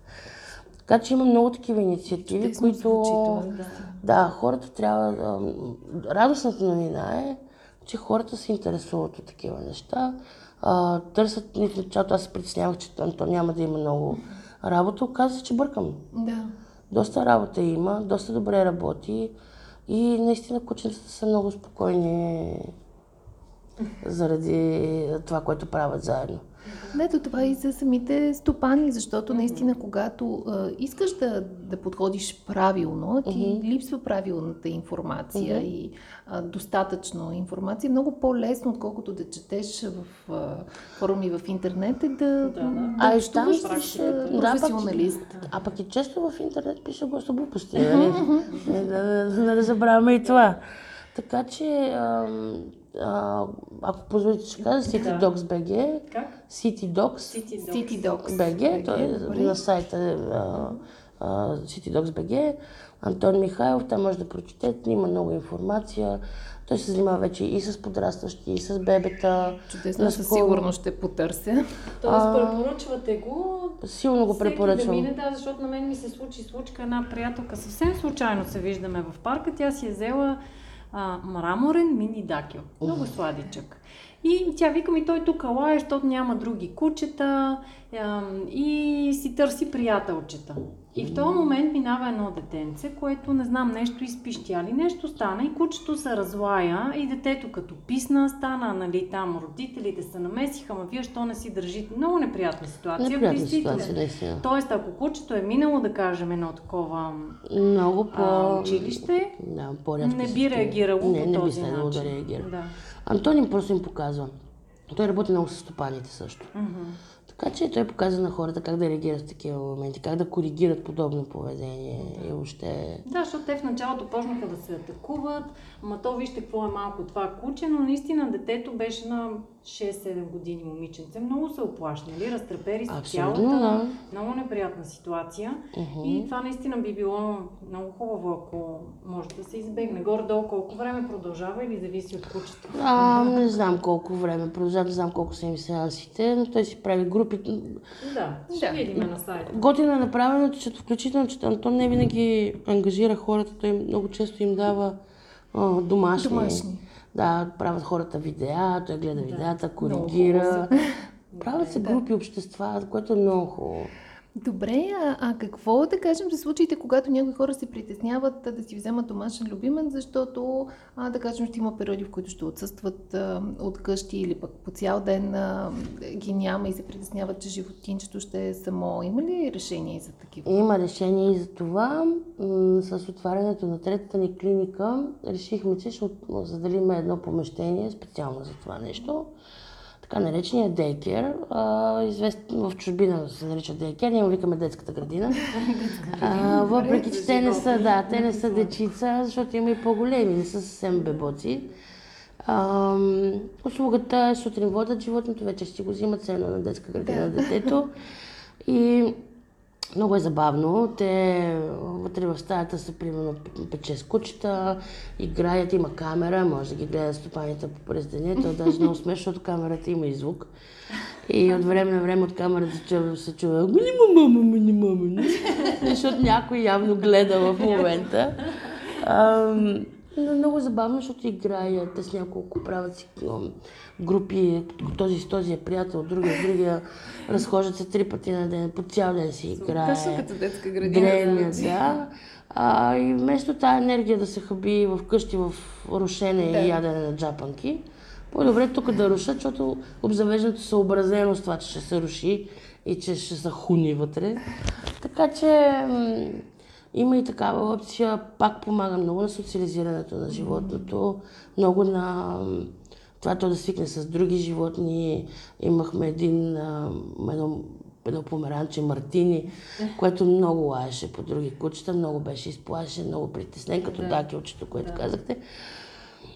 Така че има много такива инициативи, Чудесно които... Да. да, хората трябва... Радостната новина е, че хората се интересуват от такива неща. А, търсят, в началото аз се притеснявах, че то, няма да има много работа. Оказва се, че бъркам. Да. Доста работа има, доста добре работи и наистина кученцата са много спокойни заради това, което правят заедно. Ето това и за самите стопани, защото наистина, когато а, искаш да, да подходиш правилно, ти uh-huh. липсва правилната информация uh-huh. и а, достатъчно информация. Много по-лесно, отколкото да четеш в а, форуми в интернет, е да, да, да. да а там с професионалист. Да, а пък и често в интернет пише доста глупости. Нали? да, да, да, да забравяме и това. Така че а, ако позволите, ще кажа City Dogs BG. Как? City Dogs. City Dogs. BG. Той е на сайта а, а, City Dogs BG. Антон Михайлов, там може да прочетете, има много информация. Той се занимава вече и с подрастващи, и с бебета. Чудесно, със сигурност ще потърся. Тоест, препоръчвате го. Силно го препоръчвам. Да мине, да, защото на мен ми се случи случка една приятелка. Съвсем случайно се виждаме в парка. Тя си е взела а, мраморен мини дакил. Много сладичък. И тя вика ми, той тук лае, защото няма други кучета и си търси приятелчета. И в този момент минава едно детенце, което не знам, нещо изпищя ли, нещо стана и кучето се разлая и детето като писна стана, нали, там родителите се намесиха, ма вие що не си държите. Много неприятна ситуация. Неприятна ситуация, наистина. Тоест, ако кучето е минало, да кажем, едно такова Много по... а, училище, да, не би реагирало не, по не този би начин. да реагира. Да. Антонин просто им показва. Той работи много с стопаните също. Mm-hmm. Така че той показа на хората как да реагират в такива моменти, как да коригират подобно поведение и въобще... Да, защото те в началото почнаха да се атакуват, ама то вижте какво е малко това куче, но наистина детето беше на 6-7 години момиченце. Много се оплаши, нали? Разтрепери се цялата. да. Много неприятна ситуация. Мгм. И това наистина би било много хубаво, ако може да се избегне. Горе-долу колко време продължава или зависи от кучето? А, не знам колко време продължава, не знам колко са им сеансите, но той си прави групи. Да, ще Да. видим на сайта. Готино е направено, че включително, че Антон не винаги ангажира хората, той много често им дава а, домашни. Домашни. Да, правят хората видеа, той гледа Да. видеята, Много коригира. Правят се групи, общества, което е много хубаво. Добре, а, а какво да кажем за случаите, когато някои хора се притесняват да си вземат домашен любимец, защото, а, да кажем, ще има периоди, в които ще отсъстват а, от къщи или пък по цял ден а, ги няма и се притесняват, че животинчето ще е само. Има ли решение за такива? Има решение и за това. С отварянето на третата ни клиника решихме, че ще заделим едно помещение специално за това нещо. Така наречения дейкер. А, известен в чужбина се нарича дейкер, ние го викаме детската градина. А, въпреки, че те не са, да, те не са дечица, защото има и по-големи, не са съвсем бебоци. Ам, услугата е сутрин водят животното, вечер си го взимат все едно на детска градина на детето. И много е забавно. Те вътре в стаята са примерно 5-6 кучета, играят, има камера, може да ги гледат стопаните през деня. То е даже много смешно, защото камерата има и звук. И от време на време от камерата се чува, се чува «Мини мама, мини мама, мини». защото някой явно гледа в момента. Ам, но много забавно, защото играят, те с няколко правят си групи, този с този е приятел, другия, с другия, разхождат се три пъти на ден, по цял ден си играе. Точно като детска градина. Древния, да. А, и вместо тази енергия да се хаби в къщи в рушене Да. и ядене на джапанки, по-добре тук да рушат, защото обзавеждането е съобразено с това, че ще се руши и че ще са хуни вътре. Така че има и такава опция. Пак помага много на социализирането на животното, много на това то да свикне с други животни. Имахме един, едно, едно померанче Мартини, което много лаеше по други кучета, много беше изплашен, много притеснен, като Да. дакелчето, което казахте.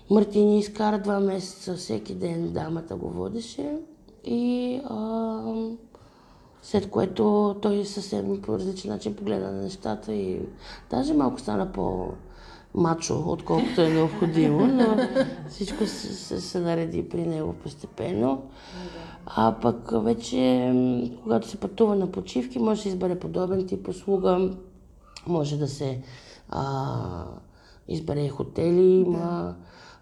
Мартини изкара два месеца, всеки ден дамата го водеше и а, след което той съвсем по различен начин погледа на нещата и даже малко стана по мачо, отколкото е необходимо, но всичко се, се, се нареди при него постепенно. А пък вече, когато се пътува на почивки, може да се избере подобен тип услуга, може да се а, избере хотели, има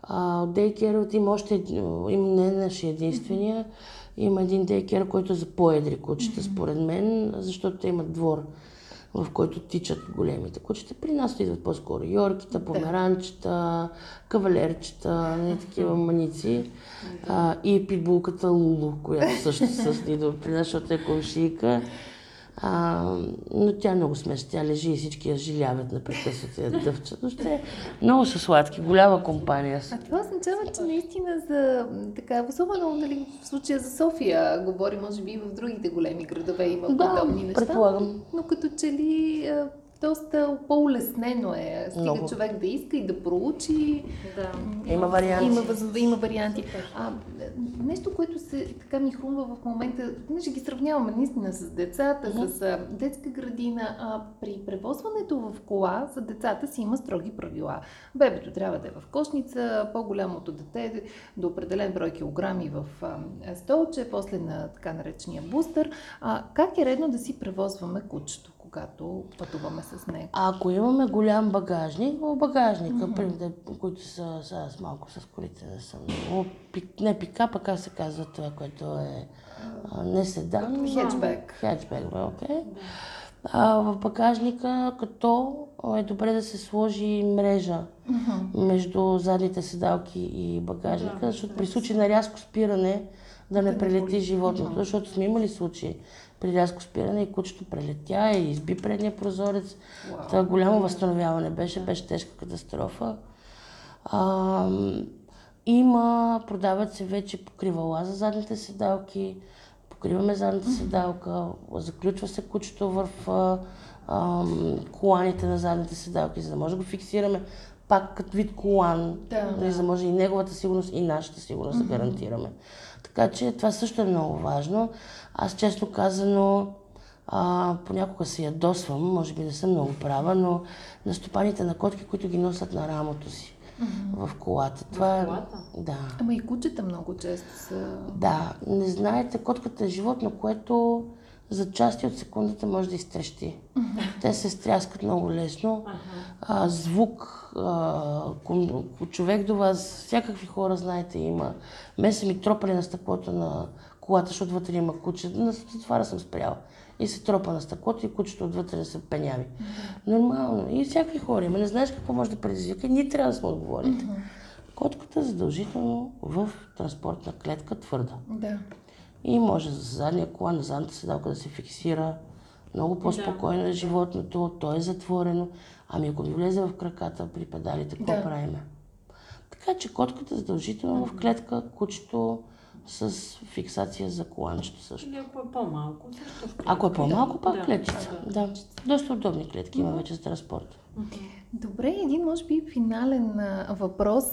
а, от дейкерът има още, има не нашия единствения, има един дейкер, който е за по-едри кучета, според мен, защото те имат двор, в който тичат големите кучета. При нас идват по-скоро йорките, померанчета, кавалерчета, не такива маници. А, и питбулката Лулу, която също също идва при нас, защото е комшийка. А, но тя е много смешна. Тя лежи и всички я жиляват непрекъснато я дъвчат. Но ще е много са сладки, голяма компания са. А това означава, че наистина за така, особено нали, в случая за София, говори може би и в другите големи градове има Да, подобни неща. предполагам. Но като че ли доста по-улеснено е. Стига Много. човек да иска и да проучи. Да. Има варианти. Има, въз- има варианти. А, нещо, което се така ми хрумва в момента, понеже ги сравняваме наистина с децата, Мгм. с а, детска градина, а при превозването в кола за децата си има строги правила. Бебето трябва да е в кошница, по-голямото дете до определен брой килограми в а, столче, после на така наречения бустер. А, как е редно да си превозваме кучето, когато пътуваме с него? А ако имаме голям багажник, в багажника, mm-hmm. които са, са аз малко с колите не съм много, пик, не пикап, а как се казва това, което е не седан. Хеджбек. Хеджбек, бе, окей. А, в багажника, като е добре да се сложи мрежа между задните седалки и багажника, защото при случай на рязко спиране да не прелети животното, защото сме имали случаи. При рязко спиране и кучето прелетя и изби предния прозорец. Това голямо възстановяване беше, беше тежка катастрофа. А, има, продават се вече покривала за задните седалки, покриваме задната седалка, заключва се кучето в а, а, коланите на задните седалки, за да може да го фиксираме. Пак като вид колан, Да, нали, за да може и неговата сигурност, и нашата сигурност да гарантираме. Така че това също е много важно. Аз често казано, а, понякога се ядосвам, може би не съм много права, но на стопаните на котки, които ги носят на рамото си в колата. Това е... Да. Ама и кучета много често са... Да, не знаете, котката е животно, което за части от секундата може да изтрещи. Те се стряскат много лесно. А, звук, а, ко- ко- човек до вас, всякакви хора, знаете, има. Ме са ми тропали на стъклото на колата, защото вътре има куче. На това съм спряла. И се тропа на стъклото и кучето отвътре се пеняви. Нормално. И всякакви хора. Ама не знаеш какво може да предизвика. Ние трябва да сме отговорните. Котката задължително в транспортна клетка твърда. Да. И може за задния кола, на задната седалка да се фиксира. Много по-спокойно е животното, то е затворено. Ами ако ни влезе в краката при педалите, какво Да. правиме? Така че котката задължително в клетка, кучето с фиксация за коланчето също. Или ако е по-малко, също. Ако е по-малко, пак Да, клетчица. Да. Доста удобни клетки има вече за транспорт. Добре, един може би финален а, въпрос.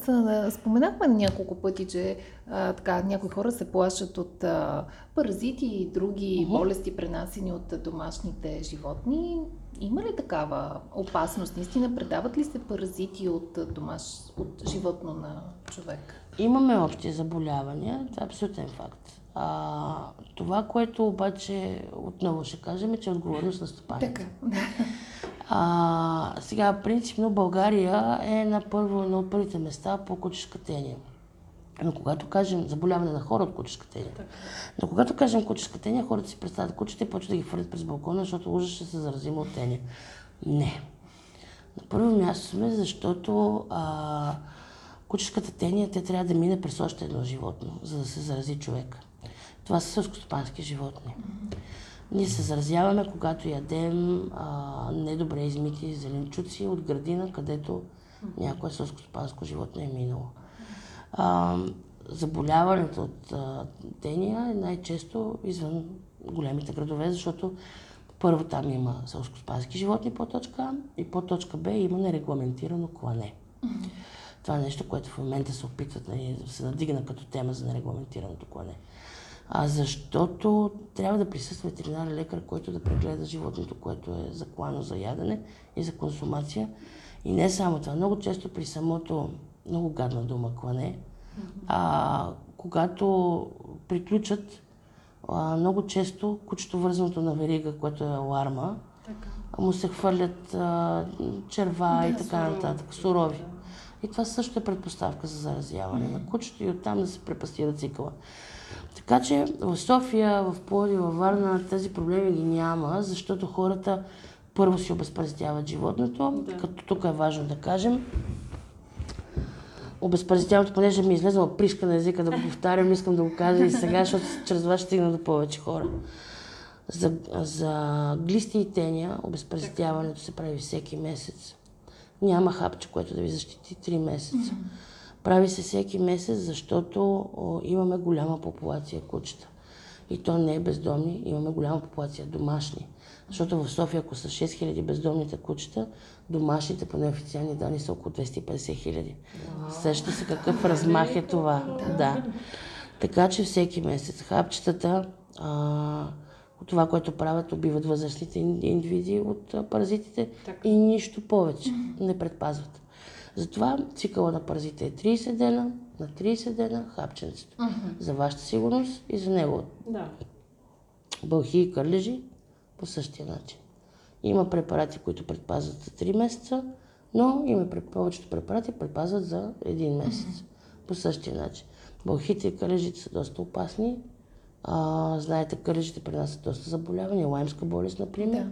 Споменахме на няколко пъти, че а, така, някои хора се плашат от а, паразити и други болести, пренасени от домашните животни. Има ли такава опасност? Наистина предават ли се паразити от, домаш, от животно на човек? Имаме общи заболявания, това е абсолютен факт. А, това, което обаче отново ще кажем, е, че е отговорност на стопаните. Така. А, сега, принципно България е на, първо, на от първите места по кучешкатение. Но когато кажем заболяване на хора от кучешкатение, но когато кажем кучешкатение, хората си представят кучета и почват да ги хвърлят през балкона, защото ужас ще се заразим от тения. Не. На първо място сме, защото а, кучешката тения, те трябва да мине през още едно животно, за да се зарази човек. Това са селскостопански животни. Ние се заразяваме, когато ядем а, недобре измити зеленчуци от градина, където някое селскостопанско животно е минало. А, заболяването от а, тения е най-често извън големите градове, защото първо там има селскостопански животни по точка А и по точка Б има нерегламентирано клане. Това е нещо, което в момента се опитват нали, да се надигна като тема за нерегламентираното клане. А защото трябва да присъства ветеринарен лекар, който да прегледа животното, което е заклано за ядене и за консумация. И не само това, много често при самото, много гадна дума клане, а, когато приключат, а, много често кучето вързаното на верига, което е аларма, му се хвърлят а, черва и така нататък, сурови. И това също е предпоставка за заразяване на кучето и оттам да се препастира цикъла. Така че в София, в Плоди, във Варна тези проблеми ги няма, защото хората първо си обезпаразитяват животното, като тук е важно да кажем. Обезпаразитяването, понеже ми е излезнала пришка на езика да го повтарям, искам да го кажа и сега, защото чрез това ще стигна до повече хора. За, за глисти и теня обезпаразитяването се прави всеки месец. Няма хапче, което да ви защити 3 месеца. Прави се всеки месец, защото имаме голяма популация кучета. И то не е бездомни, имаме голяма популация домашни. Защото в София, ако са 6000 бездомните кучета, домашните по неофициални данни са около 250 хиляди. Сеща се какъв размах е това. Да. Така че всеки месец хапчетата, а, това, което правят, убиват възрастните ин- индивиди от паразитите и нищо повече не предпазват. Затова цикъла на паразита е 30 дена, на 30 дена хапченцето. За вашата сигурност и за неговата. Да. Бълхи и кърлежи по същия начин. Има препарати, които предпазват за 3 месеца, но има повечето препарати предпазват за 1 месец. По същия начин. Бълхите и кърлежите са доста опасни. А, знаете, кърлежите пренасят доста заболявания, лаймска болест, например.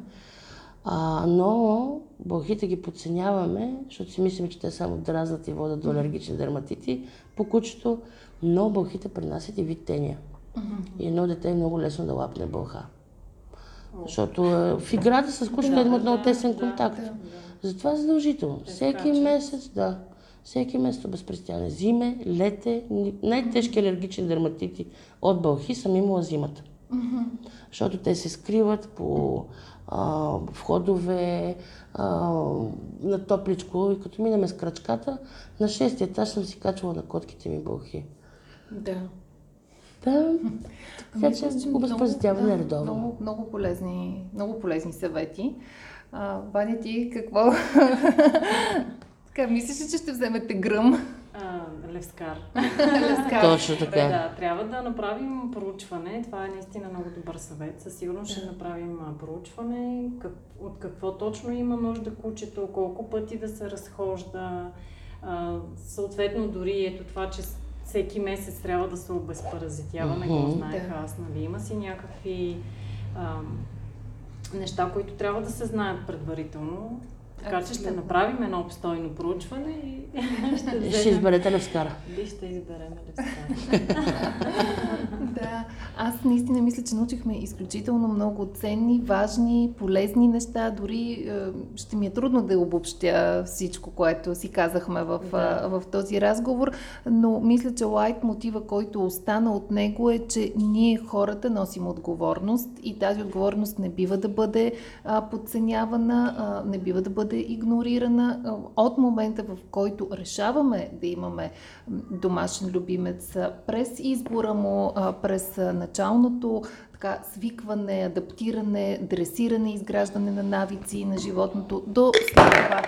А, но бълхите ги подценяваме, защото си мислим, че те само дразнат и водят до алергични дерматити по кучето, но бълхите пренасят и вид тения. И едно дете е много лесно да лапне бълха. Защото е, в играта с кучето имат много тесен контакт. Затова е задължително. Всеки месец, да. Всеки месец обезпрестяване. Зиме, лете, най-тежки алергични дерматити от бълхи съм имала зимата. Защото те се скриват по а, входове, а, на топличко и като минаме с крачката, на шестия етаж съм си качвала на котките ми бълхи. Да. Да, така че обезпазитяване редовно. Много, много, полезни, много полезни съвети. А, Ваня, ти какво? така, мислиш ли, че ще вземете гръм? Левскар. левскар. Точно така. Да, трябва да направим проучване. Това е наистина много добър съвет. Със сигурност ще направим проучване. Как, от какво точно има нужда кучето, колко пъти да се разхожда. А, съответно, дори ето това, че всеки месец трябва да се обезпаразитява, не го знаех да. аз, нали? Има си някакви а, неща, които трябва да се знаят предварително. Така че ще направим едно обстойно проучване и ще, вземем... ще изберете Левскара. И ще изберем Левскара. да, аз наистина мисля, че научихме изключително много ценни, важни, полезни неща. Дори е, ще ми е трудно да обобщя всичко, което си казахме в, да. в този разговор, но мисля, че лайт мотива, който остана от него е, че ние хората носим отговорност и тази отговорност не бива да бъде подценявана, не бива да бъде игнорирана от момента, в който решаваме да имаме домашен любимец през избора му, през началното така, свикване, адаптиране, дресиране, изграждане на навици на животното, до след това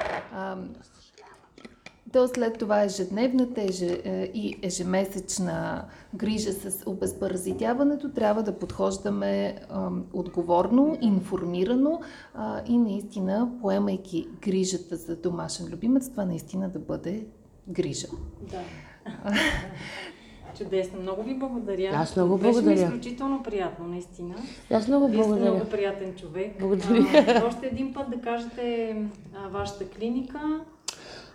то след това ежедневната еже, е, и ежемесечна грижа с обезпаразитяването трябва да подхождаме а, отговорно, информирано а, и наистина, поемайки грижата за домашен любимец, това наистина да бъде грижа. Да. Чудесно. Много ви благодаря. Аз много благодаря. Беше ми изключително приятно, наистина. Аз много Вие благодаря. Сте много приятен човек. Благодаря. А, още един път да кажете а, вашата клиника.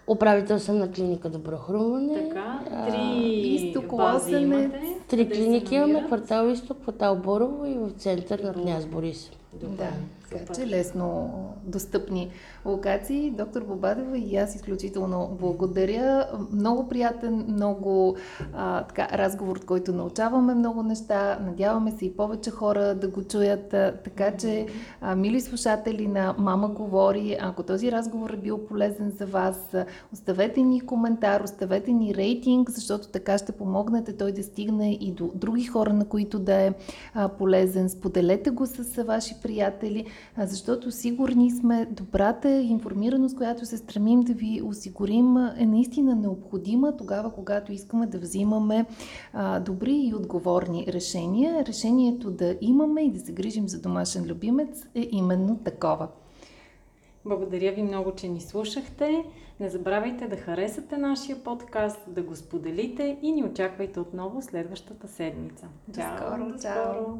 Управител съм на клиника Добро хрумване. Така, три а, бази имате. Три клиники имаме, квартал Изток, квартал Борово и в център на Княз Борис. Добре. Да, така че лесно достъпни локации. Доктор Бобадева и аз изключително благодаря. Много приятен, много а, така, разговор, от който научаваме много неща. Надяваме се и повече хора да го чуят. Така че, а, мили слушатели на Мама говори, ако този разговор е бил полезен за вас, оставете ни коментар, оставете ни рейтинг, защото така ще помогнете той да стигне и до други хора, на които да е а, полезен. Споделете го с ваши приятели, защото сигурни сме добрата информираност, която се стремим да ви осигурим, е наистина необходима тогава, когато искаме да взимаме а, добри и отговорни решения. Решението да имаме и да се грижим за домашен любимец е именно такова. Благодаря ви много, че ни слушахте. Не забравяйте да харесате нашия подкаст, да го споделите и ни очаквайте отново следващата седмица. До скоро, до скоро.